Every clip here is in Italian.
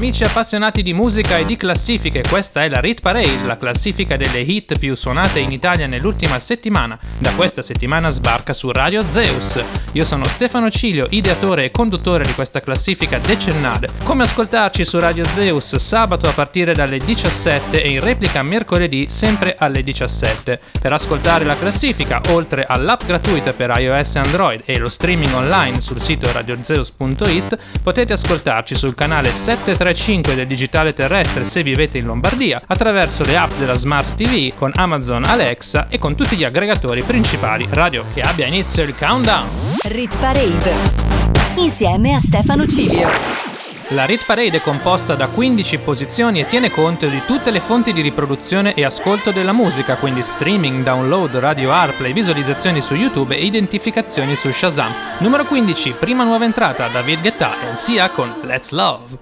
Amici appassionati di musica e di classifiche, questa è la Rit Parade, la classifica delle hit più suonate in Italia nell'ultima settimana. Da questa settimana sbarca su Radio Zeus. Io sono Stefano Cilio, ideatore e conduttore di questa classifica decennale. Come ascoltarci su Radio Zeus sabato a partire dalle 17 e in replica mercoledì sempre alle 17. Per ascoltare la classifica, oltre all'app gratuita per iOS e Android e lo streaming online sul sito radiozeus.it, potete ascoltarci sul canale 73 5 del digitale terrestre se vivete in Lombardia, attraverso le app della Smart TV con Amazon Alexa e con tutti gli aggregatori principali radio che abbia inizio il countdown. Rit Parade insieme a Stefano Cilio. La Rit Parade è composta da 15 posizioni e tiene conto di tutte le fonti di riproduzione e ascolto della musica, quindi streaming, download, radio AirPlay, visualizzazioni su YouTube e identificazioni su Shazam. Numero 15, prima nuova entrata, David Guetta e Sia con Let's Love.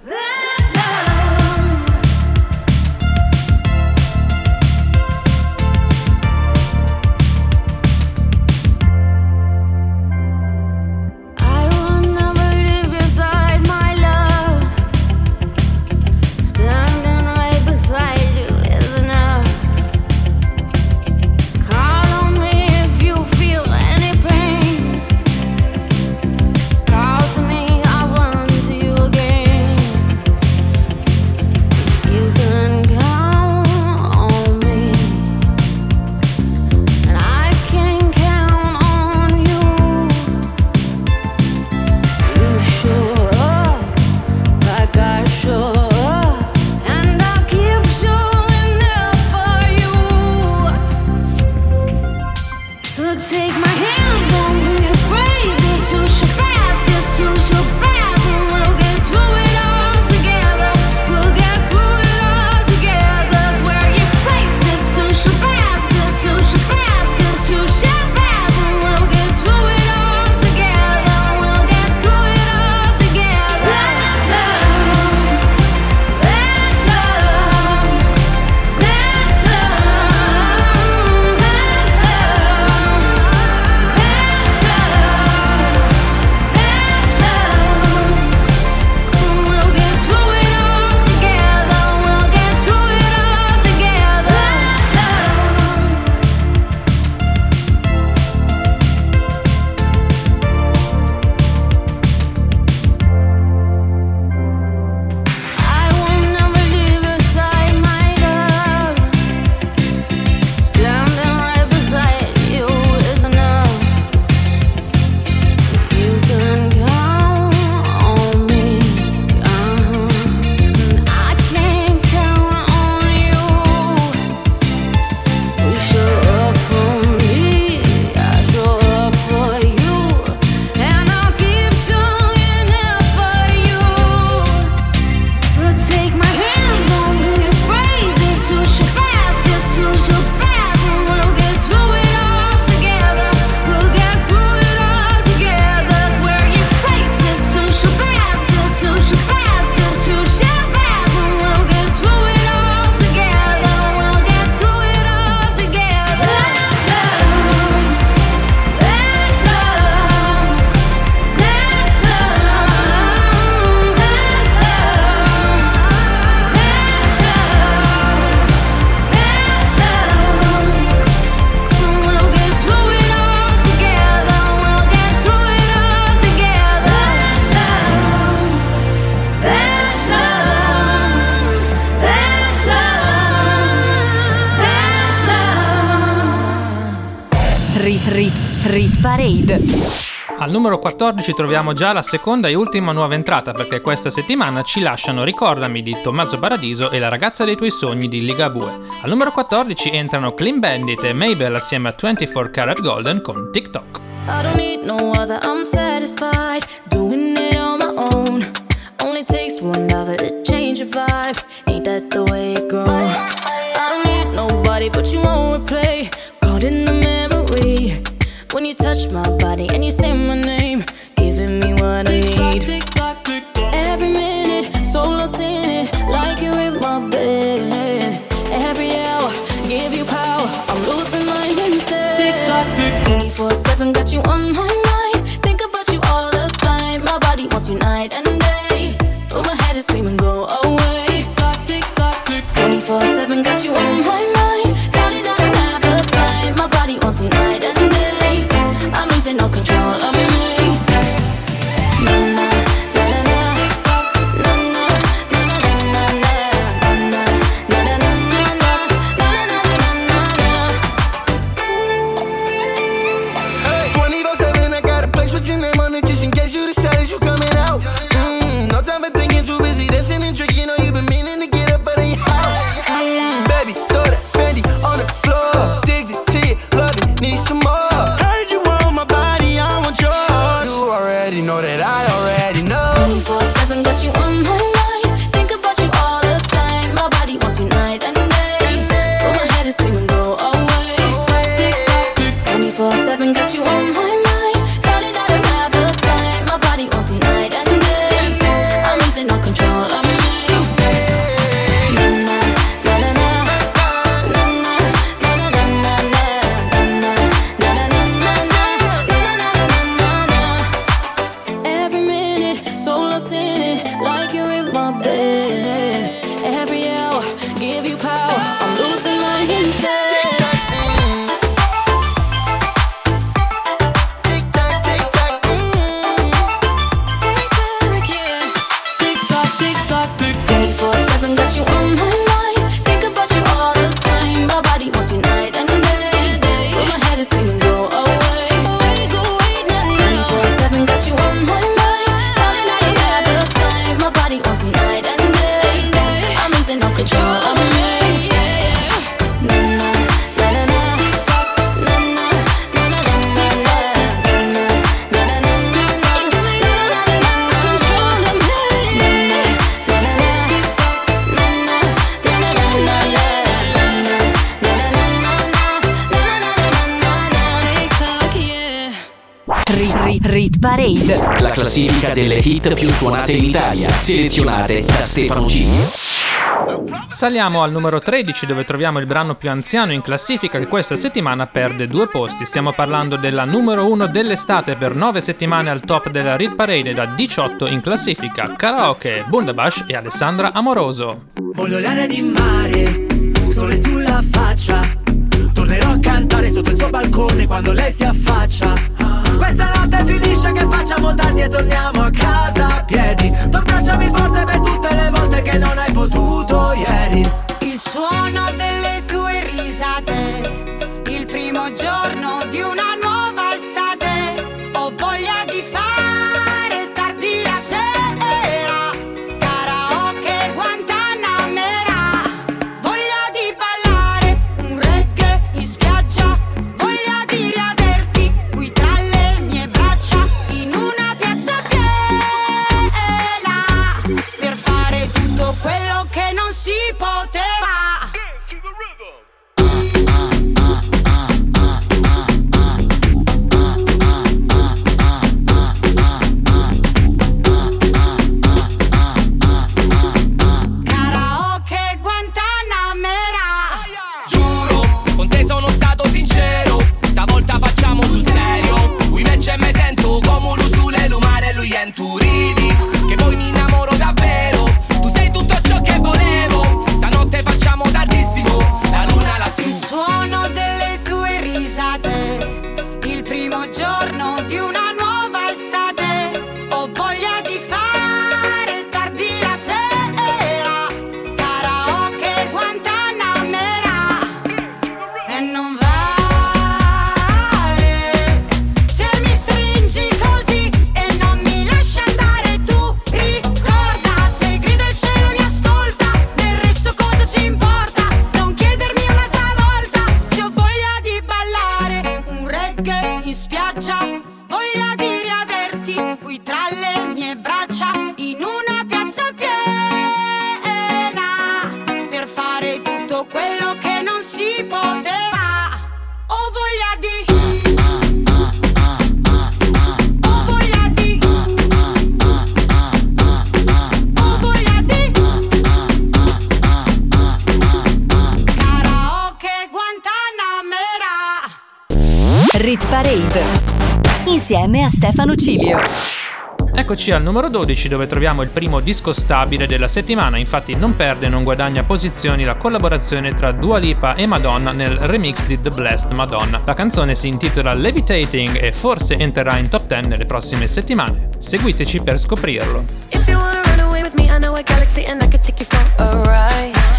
Numero 14 troviamo già la seconda e ultima nuova entrata perché questa settimana ci lasciano Ricordami di Tommaso Paradiso e La ragazza dei tuoi sogni di Ligabue. Al numero 14 entrano Clean Bandit e Mabel assieme a 24 Karat Golden con TikTok. I don't need no other, I'm satisfied doing it on my own. Only takes one lover to change your vibe. Ain't that the way it goes? I don't need nobody but you won't replay. Caught in the memory. When you touch my body and you say my name. fatte in Italia, selezionate da Stefano G. Saliamo al numero 13 dove troviamo il brano più anziano in classifica che questa settimana perde due posti. Stiamo parlando della numero 1 dell'estate per 9 settimane al top della Read Parade da 18 in classifica. Karaoke, Bundabash e Alessandra Amoroso. Voglio l'aria di mare, sole sulla faccia. Tornerò a cantare sotto il suo balcone quando lei si affaccia questa notte finisce che facciamo tardi e torniamo a casa a piedi. Tornacciami forte per tutte le volte che non hai potuto ieri. Il suono delle tue risate Consiglio. Eccoci al numero 12 dove troviamo il primo disco stabile della settimana, infatti non perde e non guadagna posizioni la collaborazione tra Dua Lipa e Madonna nel remix di The Blessed Madonna. La canzone si intitola Levitating e forse entrerà in top 10 nelle prossime settimane. Seguiteci per scoprirlo. If you wanna run away with me, I know a galaxy and I could take you for a ride.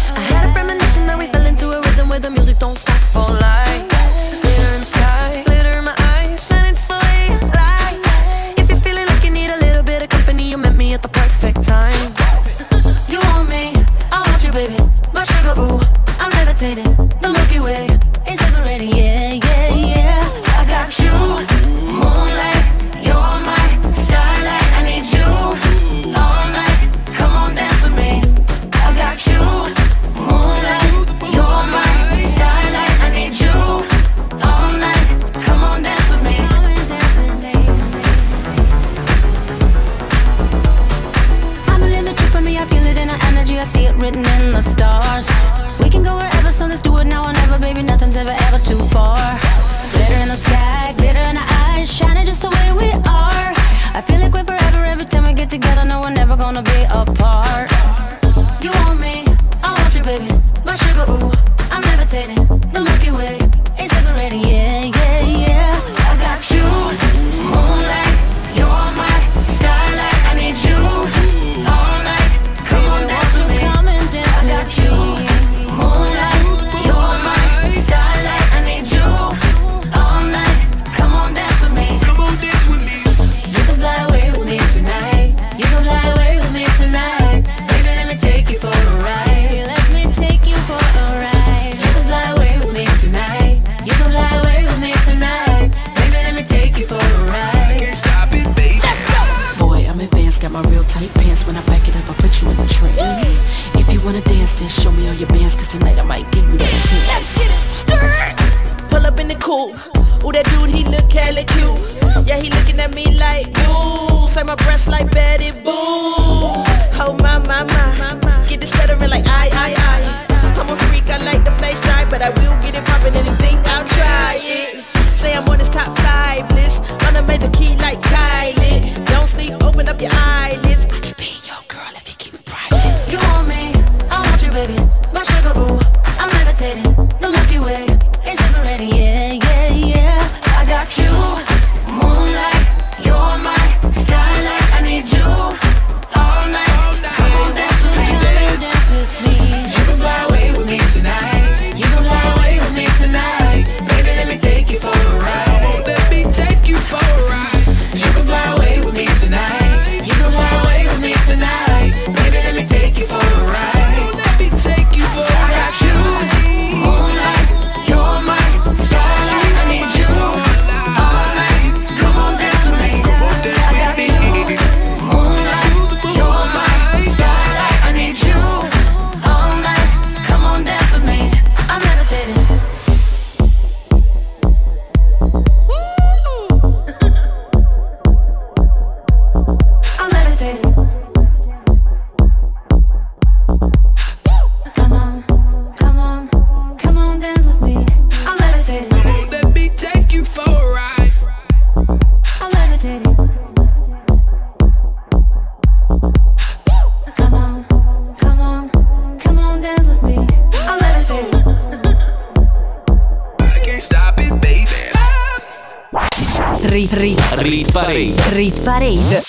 Rit, rit, rit parade. Rit parade.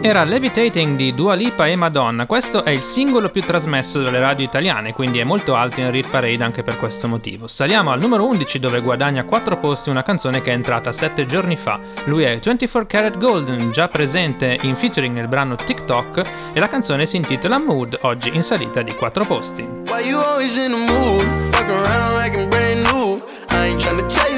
Era Levitating di Dua Lipa e Madonna, questo è il singolo più trasmesso dalle radio italiane, quindi è molto alto in Rit Parade anche per questo motivo. Saliamo al numero 11 dove guadagna 4 posti una canzone che è entrata 7 giorni fa. Lui è 24 Karat Golden, già presente in featuring nel brano TikTok e la canzone si intitola Mood, oggi in salita di 4 posti. Why you always in the mood? Fuck around like I'm brand new. I ain't tryna tell you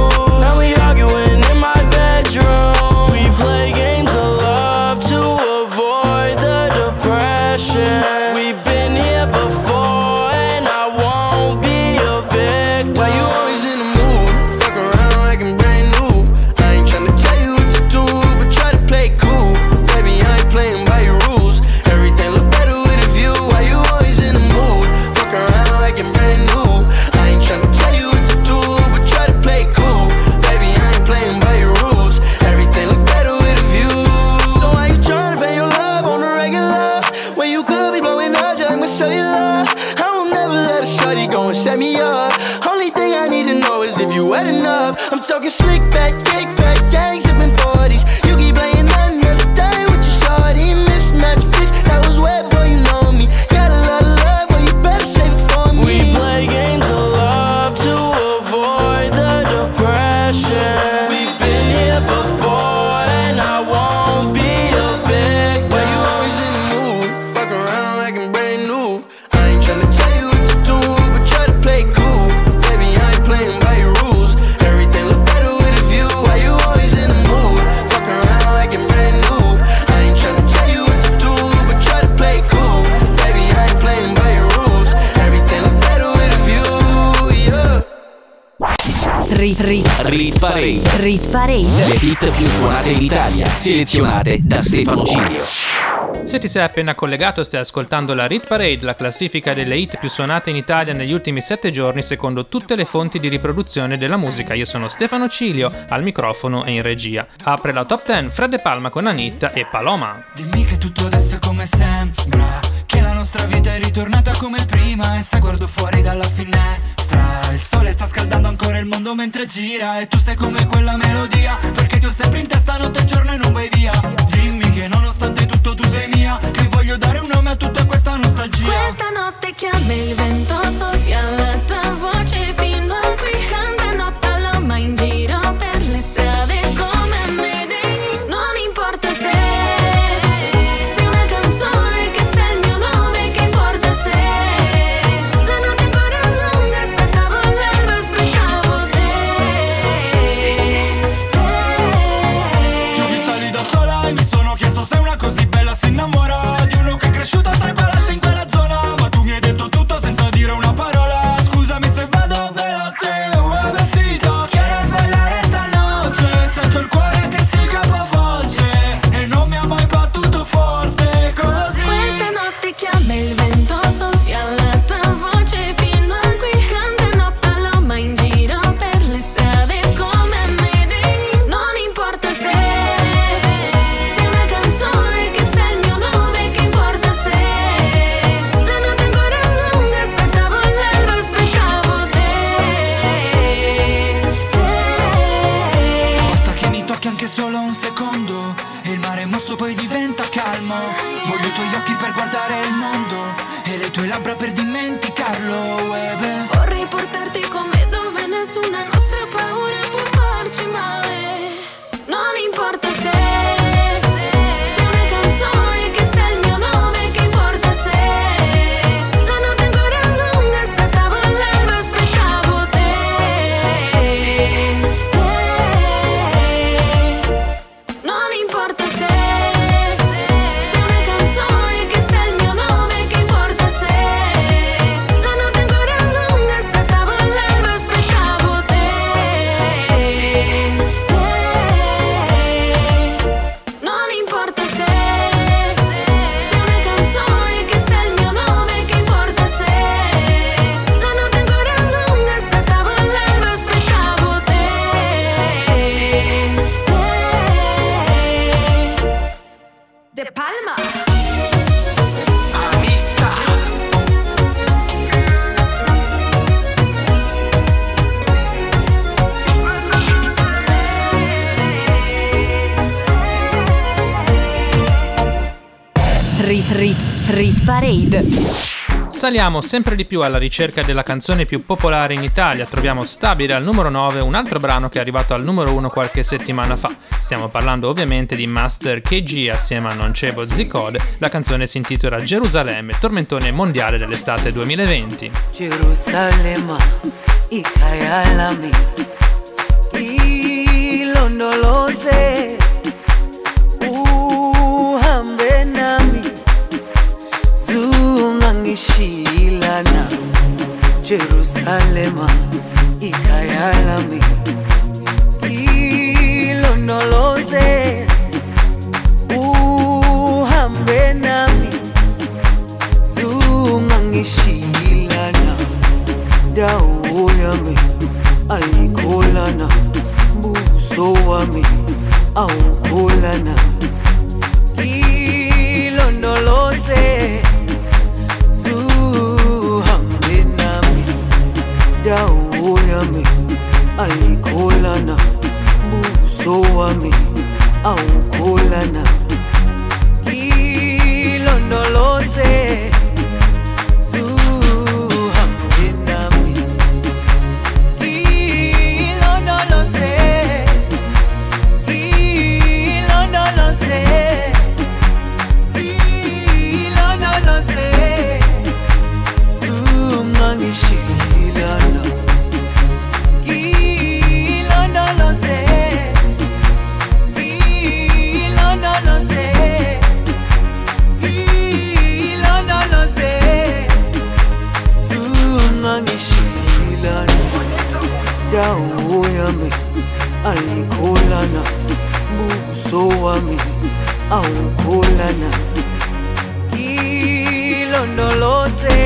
Hit Parade. Le hit più suonate in Italia, selezionate da Stefano Cilio. Se ti sei appena collegato stai ascoltando la Hit Parade, la classifica delle hit più suonate in Italia negli ultimi 7 giorni secondo tutte le fonti di riproduzione della musica. Io sono Stefano Cilio, al microfono e in regia. Apre la top 10 Fred De Palma con Anitta e Paloma. Dimmi tutto adesso è come sembra Che la nostra vita è ritornata come prima E se guardo fuori dalla finestra Il sole sta scaldando ancora il mondo mentre gira E tu sei come quella melodia Perché ti ho sempre in testa notte e giorno e non vai via. Dimmi che nonostante tutto tu sei mia Che voglio dare un nome a tutta questa nostalgia. Questa notte chiama il vento soffia la tua Saliamo sempre di più alla ricerca della canzone più popolare in Italia, troviamo stabile al numero 9 un altro brano che è arrivato al numero 1 qualche settimana fa. Stiamo parlando ovviamente di Master KG assieme a Noncebo Zicode, la canzone si intitola Gerusalemme, tormentone mondiale dell'estate 2020. Gerusalemme, ikayalami, ilondoloze. ishilana jerusalema ikayalami. Ilondoloze uhambe nami. Zungangishilana dawo yami ayikholana. Mbuso wami awukholana. Ilondoloze dawo yami ayikholana buso wami awukholana wami au kula nami, kilondoloze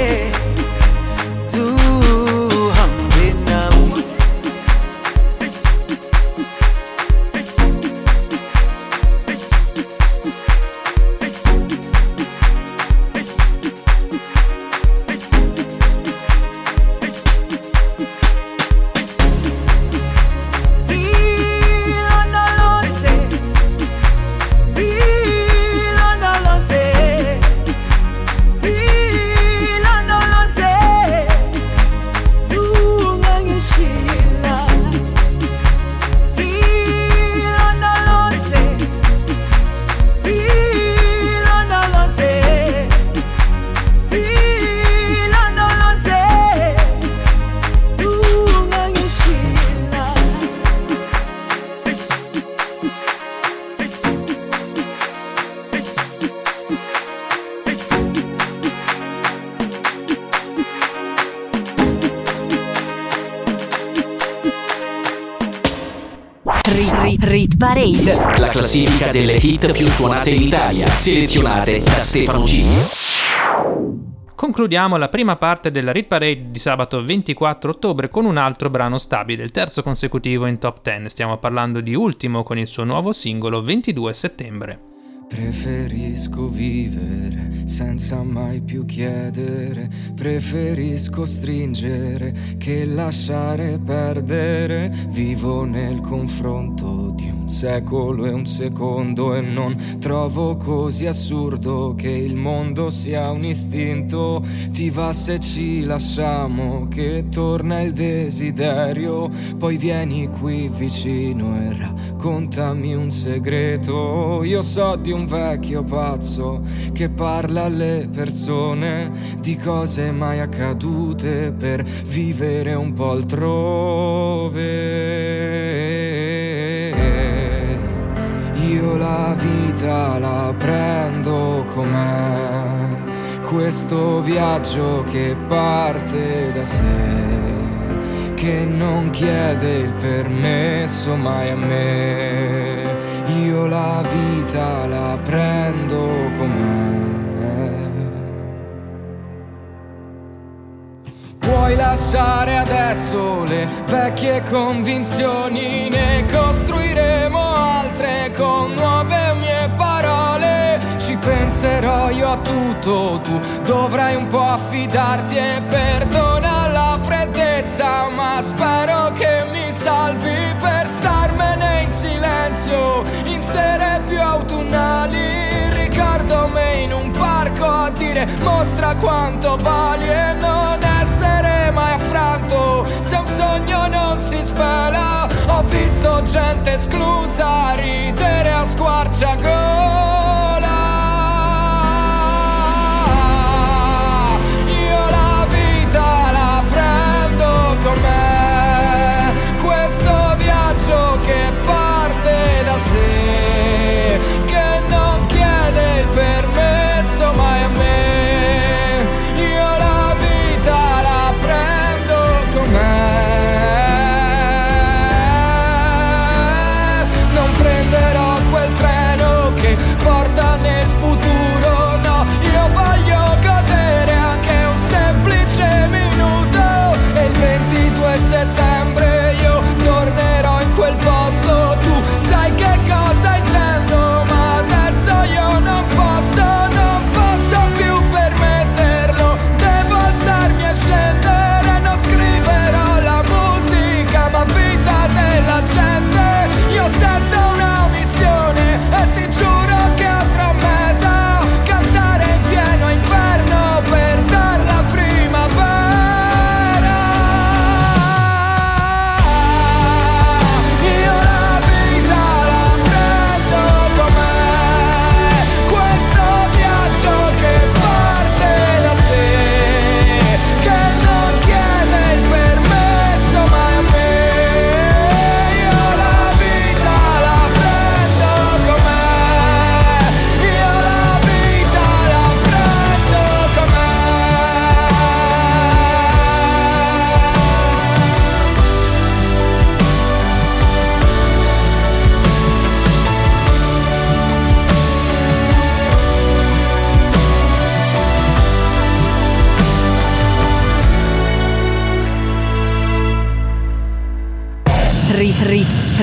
delle hit più suonate in Italia, selezionate da Stefano G. Concludiamo la prima parte della Rit Parade di sabato 24 ottobre con un altro brano stabile, il terzo consecutivo in top 10. Stiamo parlando di Ultimo con il suo nuovo singolo 22 settembre. Preferisco vivere senza mai più chiedere, preferisco stringere che lasciare perdere. Vivo nel confronto di un secolo e un secondo e non trovo così assurdo che il mondo sia un istinto. Ti va se ci lasciamo che torna il desiderio, poi vieni qui vicino e raccontami un segreto. Io so di un vecchio pazzo che parla alle persone di cose mai accadute per vivere un po' altrove. Io la vita la prendo com'è, questo viaggio che parte da sé che non chiede il permesso mai a me. Io la vita la prendo com'è. Puoi lasciare adesso le vecchie convinzioni, ne costruiremo altre con nuove mie parole. Ci penserò io a tutto, tu dovrai un po' affidarti e perdona la freddezza, ma spero che mi salvi autunnali. Ricordo me in un parco a dire mostra quanto vali e non essere mai affranto se un sogno non si svela. Ho visto gente esclusa ridere a squarciagola.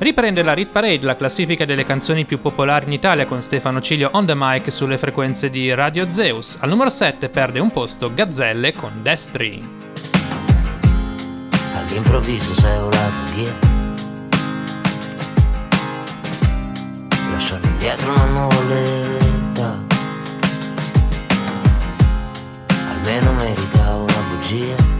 Riprende la Rit Parade, la classifica delle canzoni più popolari in Italia con Stefano Cilio on the mic sulle frequenze di Radio Zeus. Al numero 7 perde un posto Gazzelle con Destri. All'improvviso sei volata via Lasciando indietro una nuvoletta Almeno merita una bugia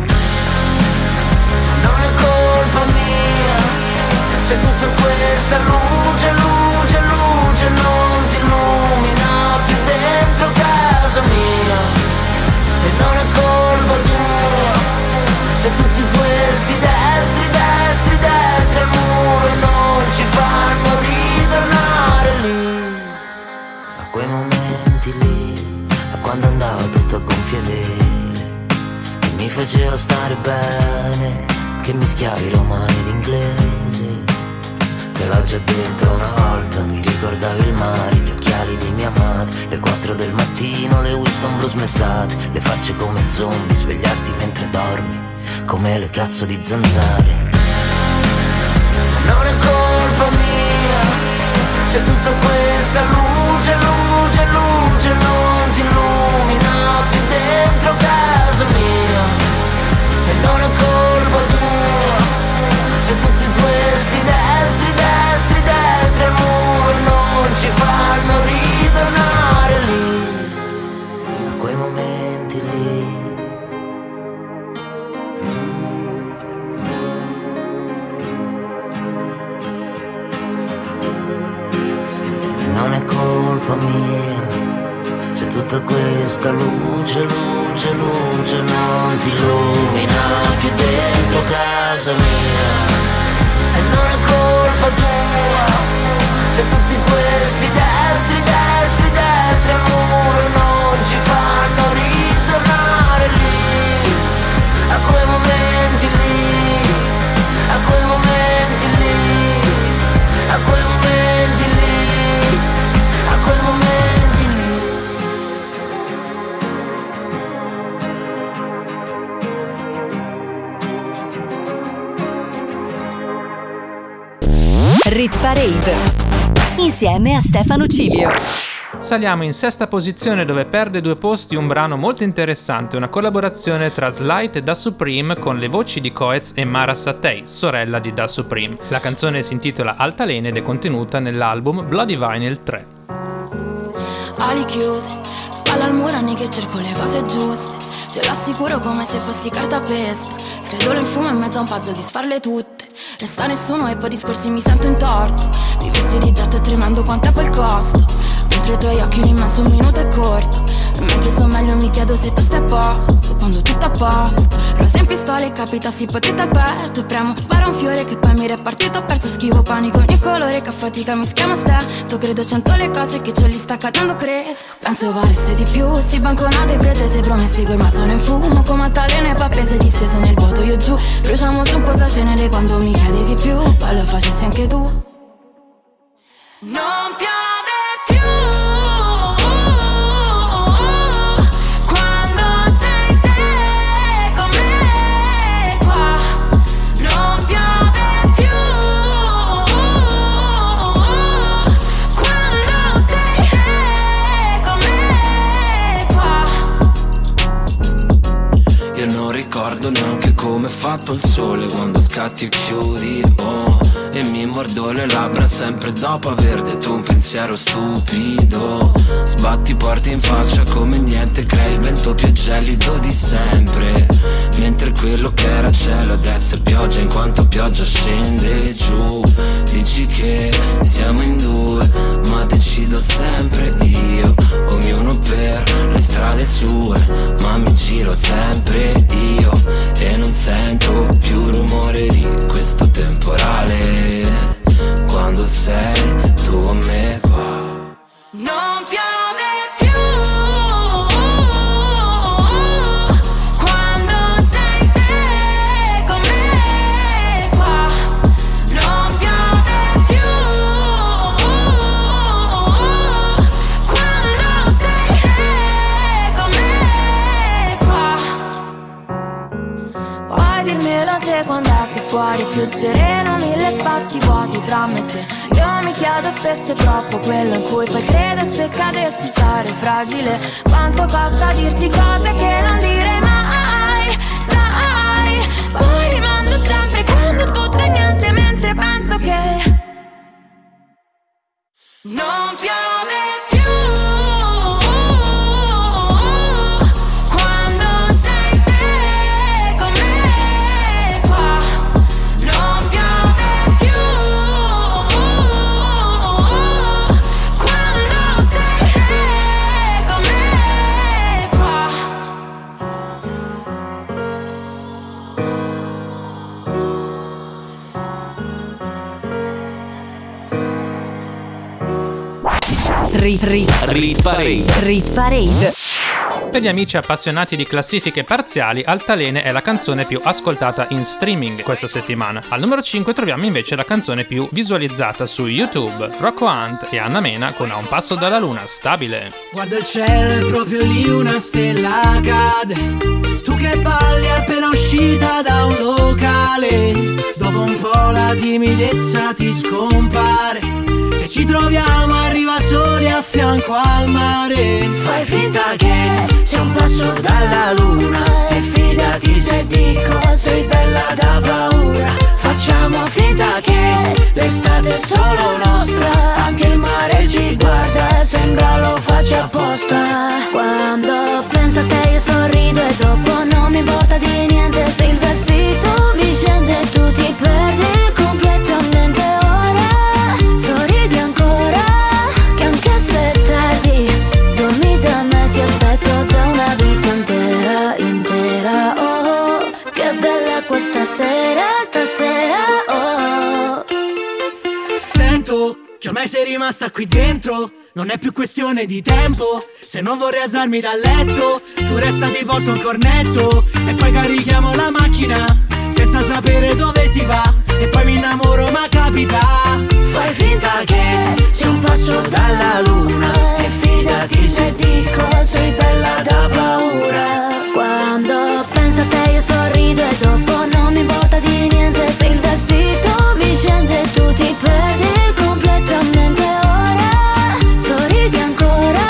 Se tutta questa luce, luce, luce non ti illumina più dentro casa mia. E non è colpa tua Se tutti questi destri, destri, destri al muro Non ci fanno ritornare lì A quei momenti lì A quando andava tutto a gonfie vele E mi faceva stare bene Che mischiavi romani ed inglese Te l'ho già detto una volta, mi ricordavi il mare, gli occhiali di mia madre, le 4 del mattino, le Winston blu smezzate, le facce come zombie, svegliarti mentre dormi, come le cazzo di zanzare. Non è colpa mia, se tutta questa luce, questi destri, destri, destri al muro non ci fanno ritornare lì, a quei momenti lì. E non è colpa mia se tutta questa luce, luce, luce non ti illumina più dentro casa mia. Tua. Se tutti questi destri, Rit Parade. Insieme a Stefano Cilio. Saliamo in sesta posizione dove perde due posti un brano molto interessante, una collaborazione tra Slight e Da Supreme con le voci di Coez e Mara Satei, sorella di Da Supreme. La canzone si intitola Altalene ed è contenuta nell'album Bloody Vinyl 3. ali chiuse Spalla al muro anni che cerco le cose giuste. Te lo assicuro come se fossi cartapesta Scredolo in fumo in mezzo a un puzzle di sfarle tutte. Resta nessuno e poi discorsi mi sento in torto. Vivessi di getto e tremando quanto è il costo. Mentre i tuoi occhi un immenso minuto è corto. E mentre sto meglio mi chiedo se tu stai a posto. Quando tutto a posto Rosa in pistola e capitassi potete aperto premo, spara un fiore che poi mi è partito. Ho perso schivo panico ogni colore che a fatica mi schiama stento Credo cento le cose che ce li sta cadendo cresco. Penso valesse di più, si banconate pretese promessi quel ma sono in fumo Come altalene pappese distese nel vuoto io giù. Bruciamo su un po' sa cenere quando mi chiedi di più Poi lo facessi anche tu. Non piove fatto il sole quando scatti e chiudi, oh E mi mordo le labbra sempre dopo aver detto un pensiero stupido. Batti porti in faccia come niente Crei il vento più gelido di sempre. Mentre quello che era cielo adesso è pioggia In quanto pioggia scende giù. Dici che siamo in due Ma decido sempre io. Ognuno per le strade sue Ma mi giro sempre io. E non sento più rumore di questo temporale Quando sei tu con me qua Non piove più quando sei te con qua. Non piove più quando sei te con me qua. Puoi dirmelo te quando è che fuori più sereno spazi vuoti tra me e te. Io mi chiedo spesso è troppo quello in cui poi credo Se cadessi sarei fragile. Quanto costa dirti Rit, Parade. rit parade. Per gli amici appassionati di classifiche parziali, Altalene è la canzone più ascoltata in streaming questa settimana. Al numero 5 troviamo invece la canzone più visualizzata su YouTube, Rocco Hunt e Anna Mena con A un passo dalla luna, stabile. Guarda il cielo, è proprio lì una stella cade. Tu che balli appena uscita da un locale. Dopo un po' la timidezza ti scompare. E ci troviamo, arriva soli a fianco al mare. Fai finta che sia un passo dalla luna. E fidati se dico, sei bella da paura. Facciamo finta che l'estate è solo nostra. Anche il mare ci guarda, sembra lo faccia apposta. Quando penso a te io sorrido e dopo non mi importa di niente Se il vestito rimasta qui dentro Non è più questione di tempo. Se non vorrei alzarmi dal letto Tu resta ti porto un cornetto E poi carichiamo la macchina Senza sapere dove si va. E poi mi innamoro ma capita. Fai finta che sia un passo dalla luna E fidati se dico sei bella da paura. Quando penso a te io sorrido e dopo non mi importa di niente. Se il vestito mi scende tu ti perdi completamente Sorridi ancora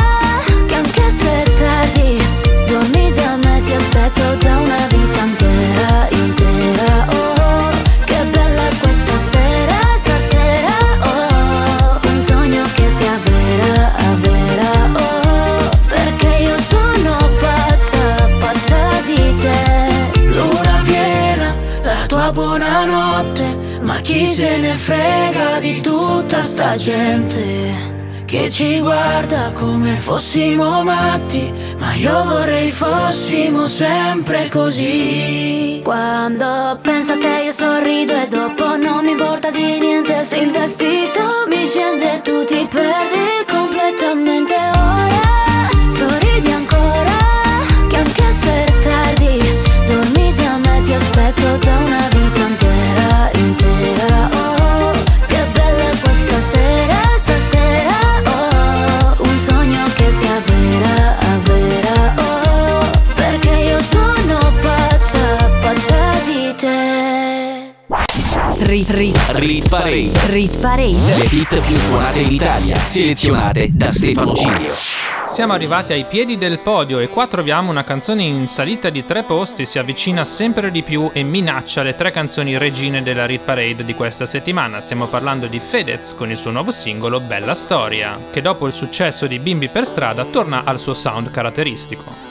che anche se è tardi Dormi da me ti aspetto da una vita intera, intera. Oh, che bella questa sera, stasera. Oh, un sogno che sia vera, vera. Oh, perché io sono pazza, pazza di te. Luna piena, la tua buonanotte Ma chi se ne frega di tutta sta gente Che ci guarda come fossimo matti Ma io vorrei fossimo sempre così. Quando penso a te io sorrido e dopo non mi importa di niente Se il vestito rit, Parade. rit parade. Le hit più suonate in Italia, selezionate da Stefano Cilio. Siamo arrivati ai piedi del podio e qua troviamo una canzone in salita di tre posti, si avvicina sempre di più e minaccia le tre canzoni regine della Rit Parade di questa settimana. Stiamo parlando di Fedez con il suo nuovo singolo Bella Storia, che dopo il successo di Bimbi per strada torna al suo sound caratteristico.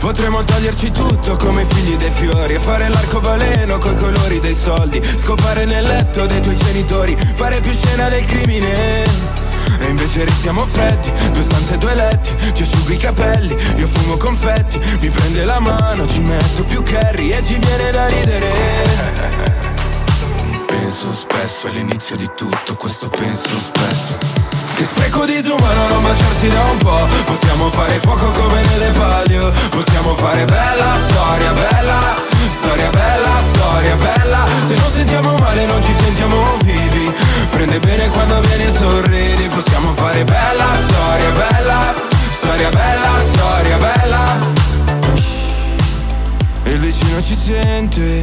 Potremmo toglierci tutto come figli dei fiori E fare l'arcobaleno coi colori dei soldi. Scopare nel letto dei tuoi genitori Fare più scena del crimine. E invece restiamo freddi, due stanze e due letti Ti asciugo i capelli, io fumo confetti Mi prende la mano, ci metto più curry E ci viene da ridere. Penso spesso all'inizio di tutto, questo penso spesso Che spreco disumano non baciarsi da un po' Possiamo fare fuoco come nelle palio. Possiamo fare bella storia, bella. Storia bella, storia bella. Se non sentiamo male non ci sentiamo vivi. Prende bene quando vieni e sorridi. Possiamo fare bella storia bella. Storia bella, storia bella. Il vicino ci sente.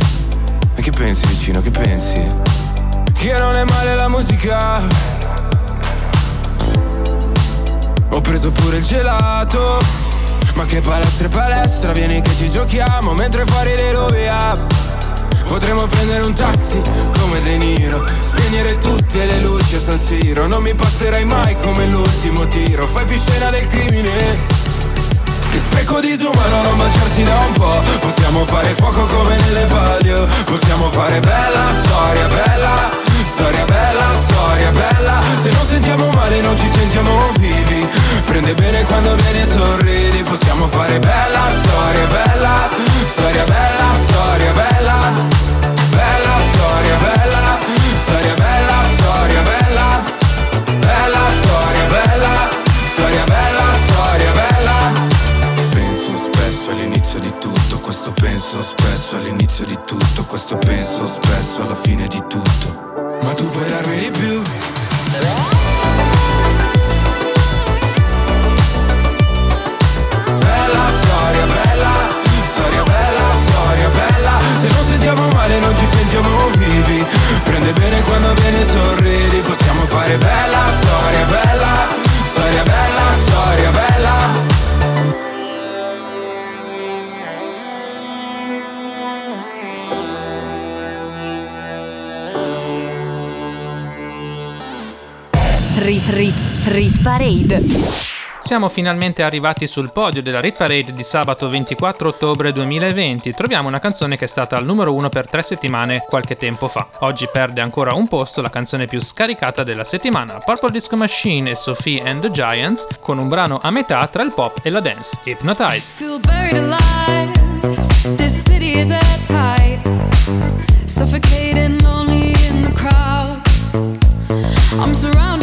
E che pensi vicino, che pensi? Che non è male la musica Ho preso pure il gelato. Ma che palestra e palestra Vieni che ci giochiamo Mentre fuori le rovia Potremmo prendere un taxi come De Niro Spegnere tutte le luci a San Siro. Non mi passerai mai come l'ultimo tiro. Fai più scena del crimine. Che spreco disumano non baciarsi da un po' Possiamo fare fuoco come nelle palio. Possiamo fare bella storia bella Storia bella, storia bella. Se non sentiamo male non ci sentiamo vivi. Prende bene quando vieni e sorridi. Possiamo fare bella storia bella. Storia bella, storia bella. Bella storia bella, storia bella, storia bella. Bella storia bella, storia bella, storia bella. Penso spesso all'inizio di tutto, questo penso spesso all'inizio di tutto, questo penso spesso alla fine di tutto Ma tu puoi darmi di più? Bella storia bella, storia bella, storia bella. Se non sentiamo male non ci sentiamo vivi. Prende bene quando vieni e sorridi Possiamo fare bella storia bella Rit Rit Rit Parade. Siamo finalmente arrivati sul podio della Rit Parade di sabato 24 ottobre 2020. Troviamo una canzone che è stata al numero 1 per tre settimane qualche tempo fa. Oggi perde ancora un posto la canzone più scaricata della settimana, Purple Disco Machine e Sophie and the Giants, con un brano a metà tra il pop e la dance, Hypnotize. feel buried alive. This city is at tight, suffocating, lonely in the crowd. I'm surrounded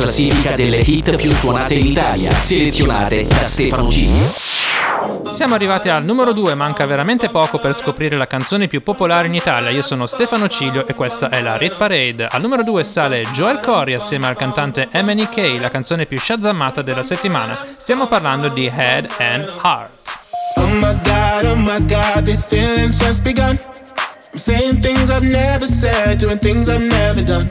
classifica delle hit più suonate in Italia, selezionate da Stefano G. Siamo arrivati al numero 2, manca veramente poco per scoprire la canzone più popolare in Italia. Io sono Stefano Ciglio e questa è la Rit Parade. Al numero 2 sale Joel Corey assieme al cantante MNK, la canzone più shazammata della settimana. Stiamo parlando di Head and Heart. Oh my god, oh my god, these feelings just begun. I'm saying things I've never said, doing things I've never done.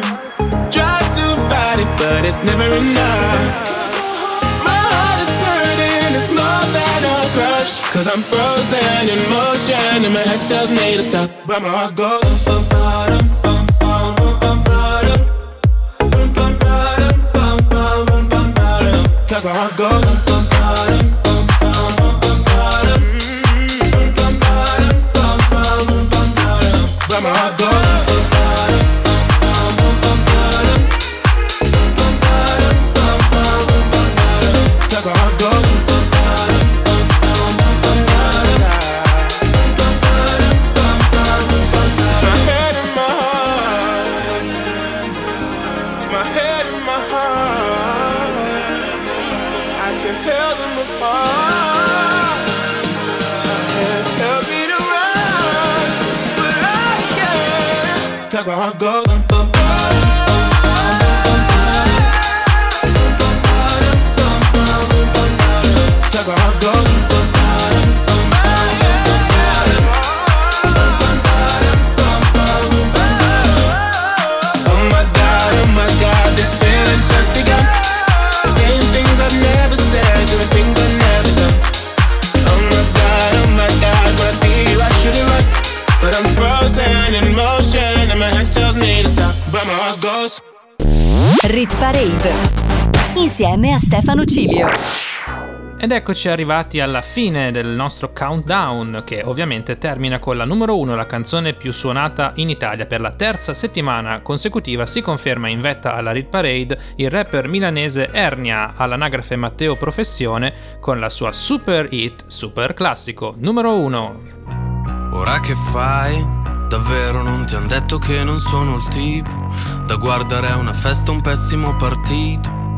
But it's never enough. My heart is hurting, it's more than a crush. Cause I'm frozen in motion and my head tells me to stop. But my heart goes. Cause my heart goes. Can't. Cause my heart Insieme a Stefano Cilio. Ed eccoci arrivati alla fine del nostro countdown, che ovviamente termina con la numero 1, la canzone più suonata in Italia. Per la terza settimana consecutiva si conferma in vetta alla Rit Parade il rapper milanese Ernia, all'anagrafe Matteo Professione, con la sua super hit, super classico, numero 1. Ora che fai? Davvero non ti han detto che non sono il tipo da guardare a una festa un pessimo partito.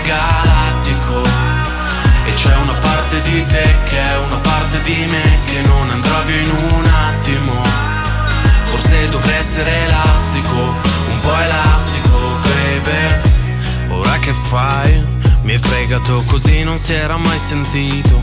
coglione galattico. E c'è una parte di te che è una parte di me che non andrà via in un attimo. Forse dovrei essere elastico, un po' elastico, baby. Ora che fai? Mi hai fregato così non si era mai sentito.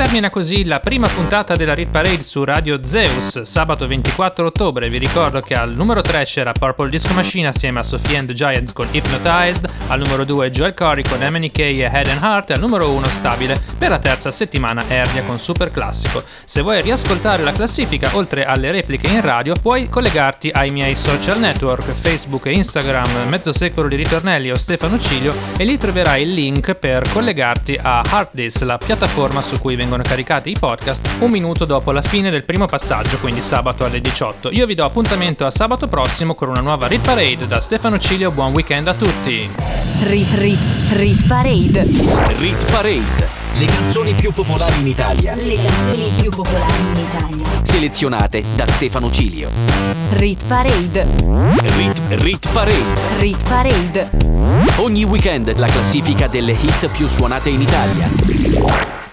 Termina così la prima puntata della Rit Parade su Radio Zeus, sabato 24 ottobre. Vi ricordo che al numero 3 c'era Purple Disco Machine assieme a Sophie and the Giants con Hypnotized, al numero 2 Joel Corey con MNK e Head and Heart e al numero 1 stabile per la terza settimana Ernia con Super Classico. Se vuoi riascoltare la classifica oltre alle repliche in radio, puoi collegarti ai miei social network Facebook e Instagram Mezzo Secolo di Ritornelli o Stefano Cilio e lì troverai il link per collegarti a Heartless, la piattaforma su cui vengono vengono caricati i podcast un minuto dopo la fine del primo passaggio, quindi sabato alle 18. Io vi do appuntamento a sabato prossimo con una nuova Rit Parade da Stefano Cilio. Buon weekend a tutti! Rit Rit Rit Parade Rit Parade le canzoni più popolari in Italia. Le canzoni più popolari in Italia. Selezionate da Stefano Cilio. Rit Parade. Rit, Rit Parade. Rit Parade. Ogni weekend la classifica delle hit più suonate in Italia.